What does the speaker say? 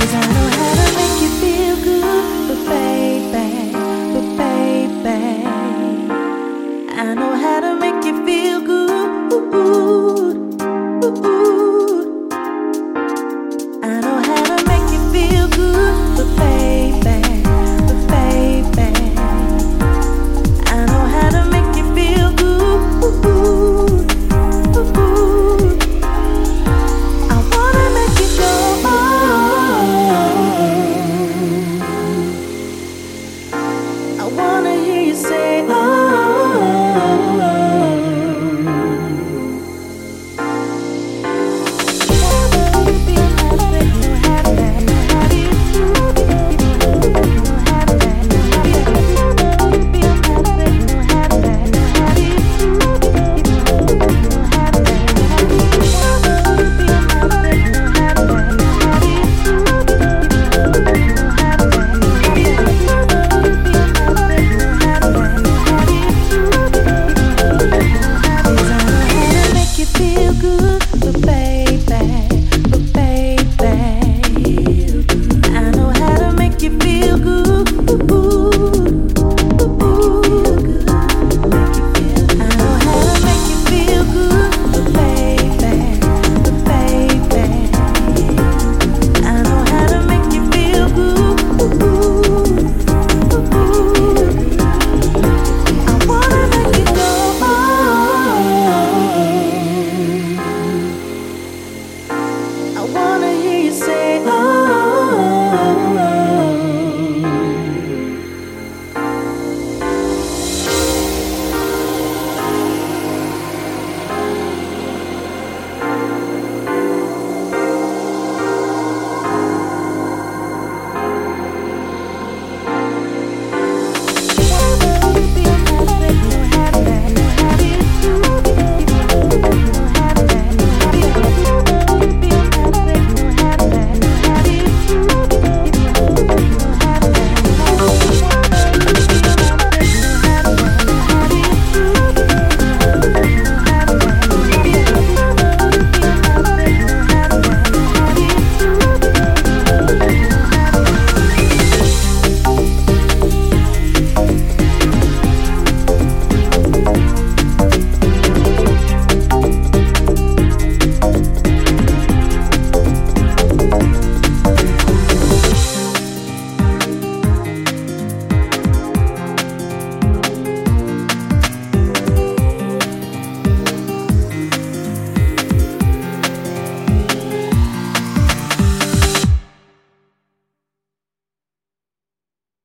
Cause I know how to make you feel good, but babe